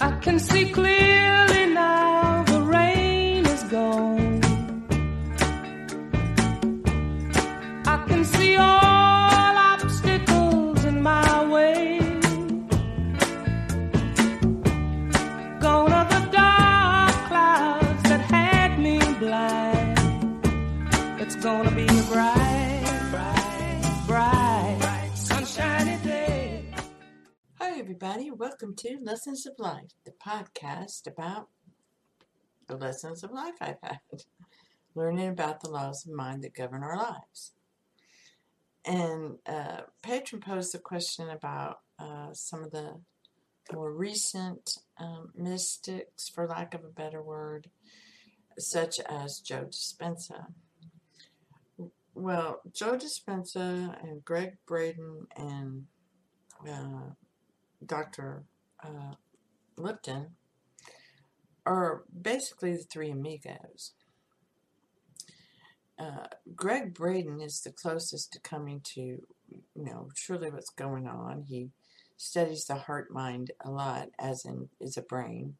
I can see clearly everybody. Welcome to Lessons of Life, the podcast about the lessons of life I've had, learning about the laws of mind that govern our lives. And uh, Patron posed a question about uh, some of the more recent um, mystics, for lack of a better word, such as Joe Dispenza. Well, Joe Dispenza and Gregg Braden and uh, Dr. Uh, Lipton are basically the three amigos. Uh, Gregg Braden is the closest to coming to, you know, truly what's going on. He studies the heart mind a lot, as in is a brain.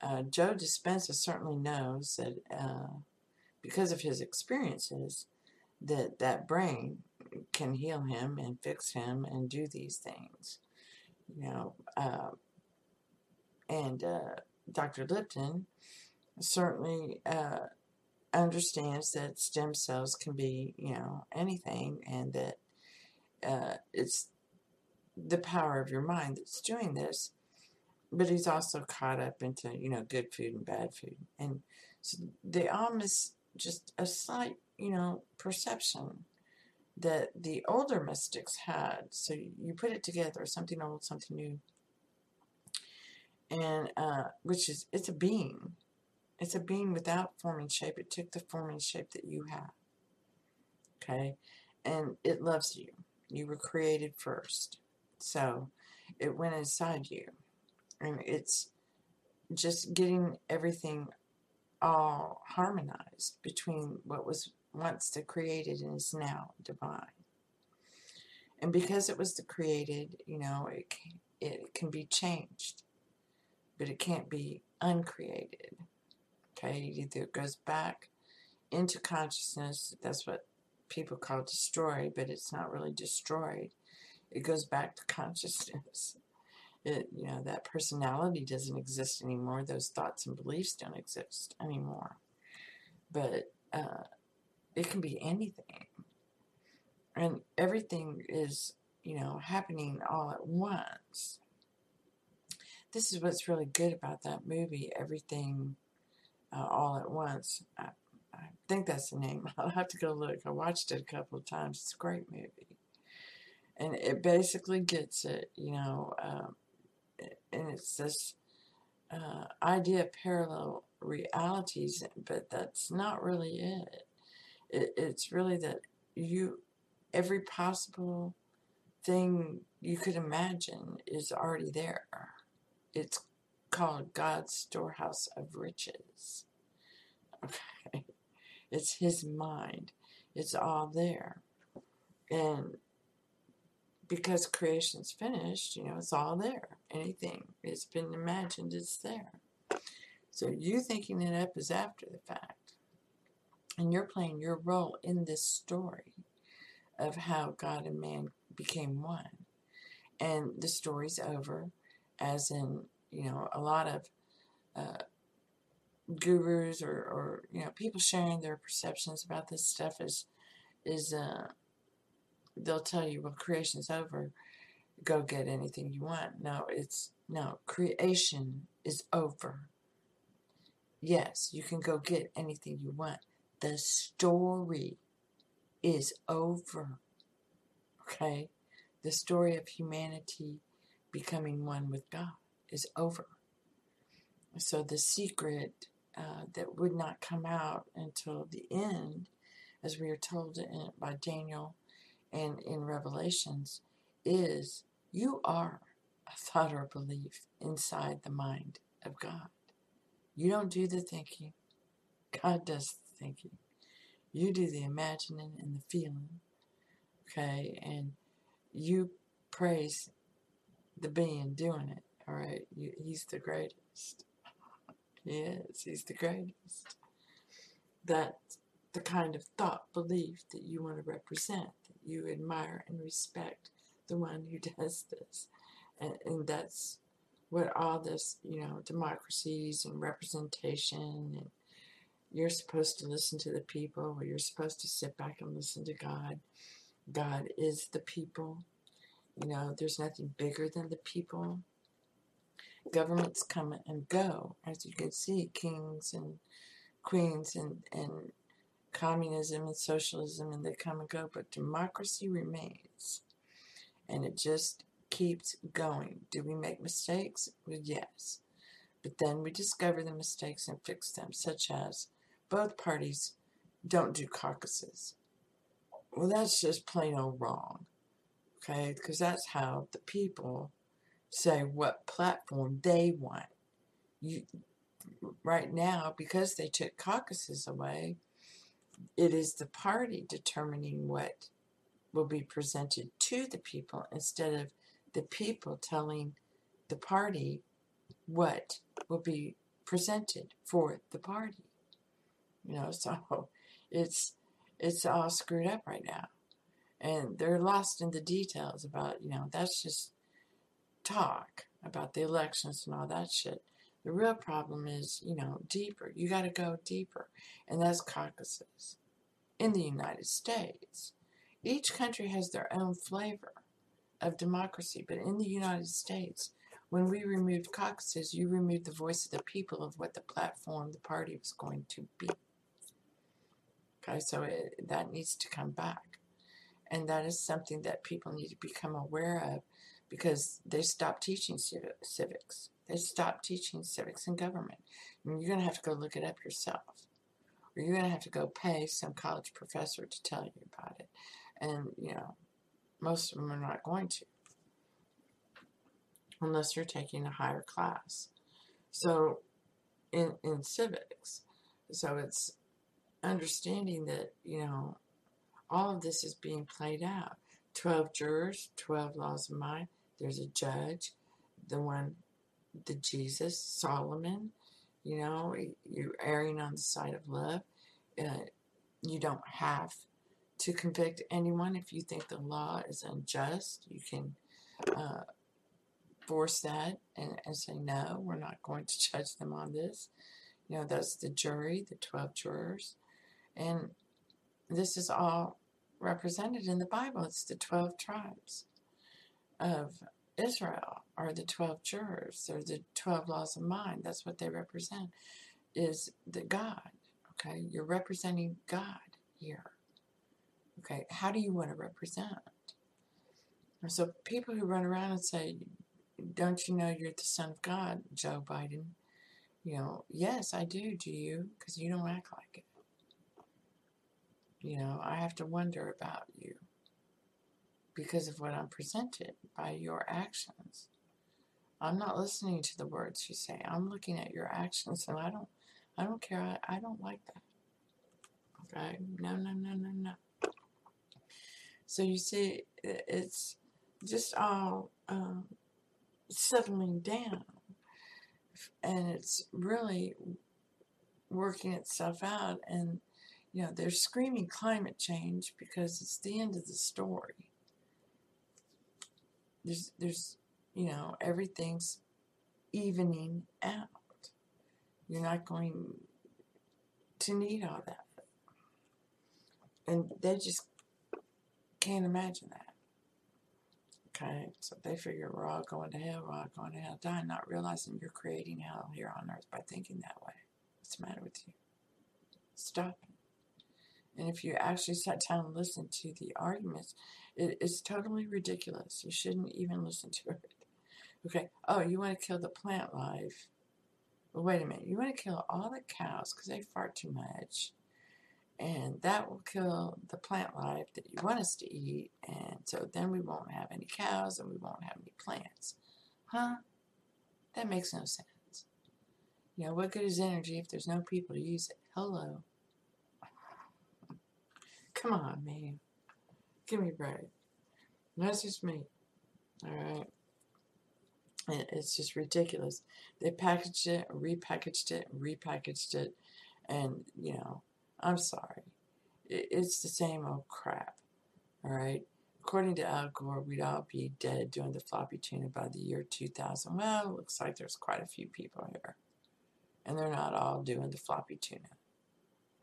Uh, Joe Dispenza certainly knows that uh, because of his experiences, that that brain can heal him and fix him and do these things you know, uh, and uh, Dr. Lipton certainly uh, understands that stem cells can be, you know, anything, and that uh, it's the power of your mind that's doing this. But he's also caught up into, you know, good food and bad food, and so they all miss just a slight, you know, perception that the older mystics had. So you put it together, something old, something new. And uh, which is, it's a being. It's a being without form and shape. It took the form and shape that you have. Okay? And it loves you. You were created first. So it went inside you. And it's just getting everything all harmonized between what was once the created and is now divine. And because it was the created, you know, it can, it can be changed, but it can't be uncreated. Okay, it either goes back into consciousness. That's what people call destroyed, but it's not really destroyed. It goes back to consciousness. It, you know, that personality doesn't exist anymore. Those thoughts and beliefs don't exist anymore. But uh, it can be anything. And everything is, you know, happening all at once. This is what's really good about that movie, Everything uh, All at Once. I, I think that's the name. I'll have to go look. I watched it a couple of times. It's a great movie. And it basically gets it, you know, um, and it's this uh, idea of parallel realities, but that's not really it. It. It's really that you, every possible thing you could imagine is already there. It's called God's storehouse of riches. Okay. It's His mind. It's all there. And because creation's finished, you know, it's all there. Anything it's been imagined, it's there. So you thinking it up is after the fact. And you're playing your role in this story of how God and man became one. And the story's over, as in, you know, a lot of uh, gurus or, or, you know, people sharing their perceptions about this stuff is, is, uh, they'll tell you, well, creation's over. Go get anything you want. No, it's no, creation is over. Yes, you can go get anything you want. The story is over. Okay? The story of humanity becoming one with God is over. So the secret uh, that would not come out until the end, as we are told in, by Daniel and in Revelations, is you are a thought or belief inside the mind of God. You don't do the thinking, God does thinking. You do the imagining and the feeling. Okay, and you praise the being doing it. All right, you, he's the greatest. He is. He's the greatest. That's the kind of thought, belief that you want to represent, that you admire and respect the one who does this. And, and that's what all this, you know, democracies and representation and you're supposed to listen to the people or you're supposed to sit back and listen to God. God is the people. You know, there's nothing bigger than the people. Governments come and go, as you can see, kings and queens and, and communism and socialism, and they come and go, but democracy remains. And it just keeps going. Do we make mistakes? Well, yes. But then we discover the mistakes and fix them, such as both parties don't do caucuses. Well, that's just plain old wrong. Okay? Because that's how the people say what platform they want. You, right now, because they took caucuses away, it is the party determining what will be presented to the people instead of the people telling the party what will be presented for the party. You know, so it's it's all screwed up right now. And they're lost in the details about, you know, that's just talk about the elections and all that shit. The real problem is, you know, deeper. You got to go deeper. And that's caucuses in the United States. Each country has their own flavor of democracy, but in the United States, when we removed caucuses, you removed the voice of the people of what the platform, the party was going to be. Okay, so it, that needs to come back. And that is something that people need to become aware of because they stopped teaching civics. They stopped teaching civics and government. And you're going to have to go look it up yourself. Or you're going to have to go pay some college professor to tell you about it. And, you know, most of them are not going to. Unless you're taking a higher class. So, in, in civics, so it's understanding that, you know, all of this is being played out. 12 jurors, 12 laws of mind. There's a judge, the one, the Jesus, Solomon. You know, you're erring on the side of love. Uh, you don't have to convict anyone if you think the law is unjust. You can uh, force that and, and say, no, we're not going to judge them on this. You know, that's the jury, the 12 jurors. And this is all represented in the Bible. It's the 12 tribes of Israel are the 12 jurors. They're the 12 laws of mind. That's what they represent, is the God. Okay, you're representing God here. Okay, how do you want to represent? And so people who run around and say, don't you know you're the son of God, Joe Biden? You know, yes, I do. Do you? Because you don't act like it. You know, I have to wonder about you because of what I'm presented by your actions. I'm not listening to the words you say. I'm looking at your actions and I don't I don't care. I, I don't like that. Okay? No, no, no, no, no. So you see, it's just all um, settling down. And it's really working itself out. And you know, they're screaming climate change because it's the end of the story. There's, there's, you know, everything's evening out. You're not going to need all that. And they just can't imagine that. Okay, so they figure we're all going to hell, we're all going to hell, die, not realizing you're creating hell here on earth by thinking that way. What's the matter with you? Stop it. And if you actually sat down and listened to the arguments, it is totally ridiculous. You shouldn't even listen to it. Okay, oh, you want to kill the plant life? Well, wait a minute. You want to kill all the cows because they fart too much. And that will kill the plant life that you want us to eat. And so then we won't have any cows and we won't have any plants. Huh? That makes no sense. You know, what good is energy if there's no people to use it? Hello. Come on, man. Give me a break. That's just me. Alright? It's just ridiculous. They packaged it, repackaged it, repackaged it, and, you know, I'm sorry. It's the same old crap. Alright? According to Al Gore, we'd all be dead doing the floppy tuna by the year 2000. Well, it looks like there's quite a few people here. And they're not all doing the floppy tuna.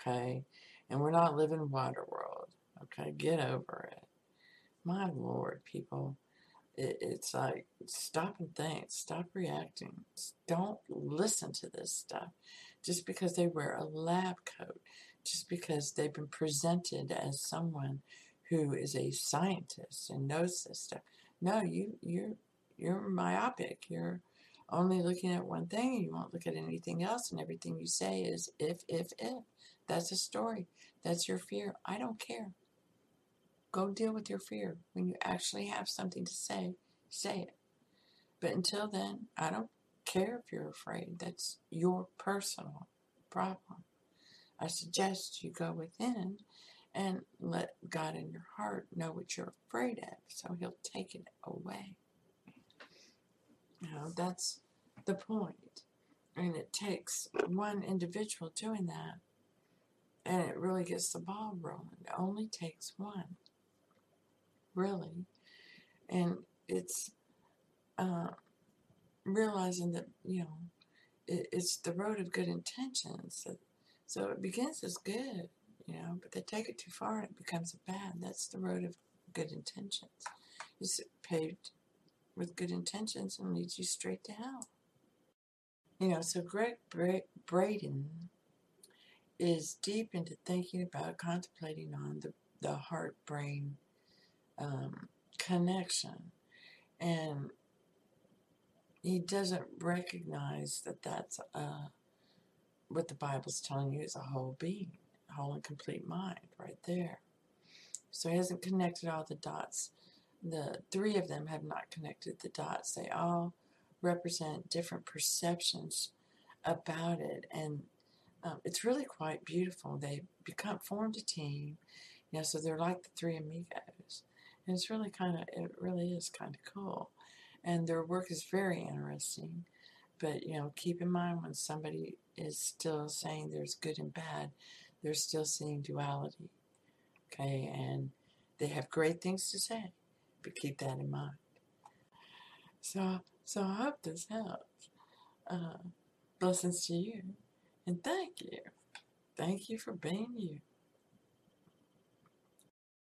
Okay? And we're not living water world. Okay? Get over it. My lord, people. It, it's like, stop and think. Stop reacting. Don't listen to this stuff. Just because they wear a lab coat. Just because they've been presented as someone who is a scientist and knows this stuff. No, you you're you're myopic. You're only looking at one thing and you won't look at anything else and everything you say is if if if. That's a story. That's your fear. I don't care. Go deal with your fear. When you actually have something to say, say it. But until then, I don't care if you're afraid. That's your personal problem. I suggest you go within and let God in your heart know what you're afraid of so he'll take it away. You know, that's the point. And it takes one individual doing that and it really gets the ball rolling. It only takes one. Really. And it's uh, realizing that, you know, it, it's the road of good intentions. So it begins as good you know, but they take it too far and it becomes bad. That's the road of good intentions. It's paved with good intentions and leads you straight to hell. You know, so Gregg Bra- Braden is deep into thinking about, contemplating on the, the heart brain um, connection. And he doesn't recognize that that's uh, what the Bible's telling you is a whole being whole and complete mind right there. So he hasn't connected all the dots. The three of them have not connected the dots. They all represent different perceptions about it, and um, it's really quite beautiful. They become formed a team, you know, so they're like the three amigos, and it's really kind of it really is kind of cool, and their work is very interesting. But you know, keep in mind when somebody is still saying there's good and bad, they're still seeing duality. Okay, and they have great things to say, but keep that in mind. So, so I hope this helps. Uh, blessings to you, and thank you. Thank you for being you.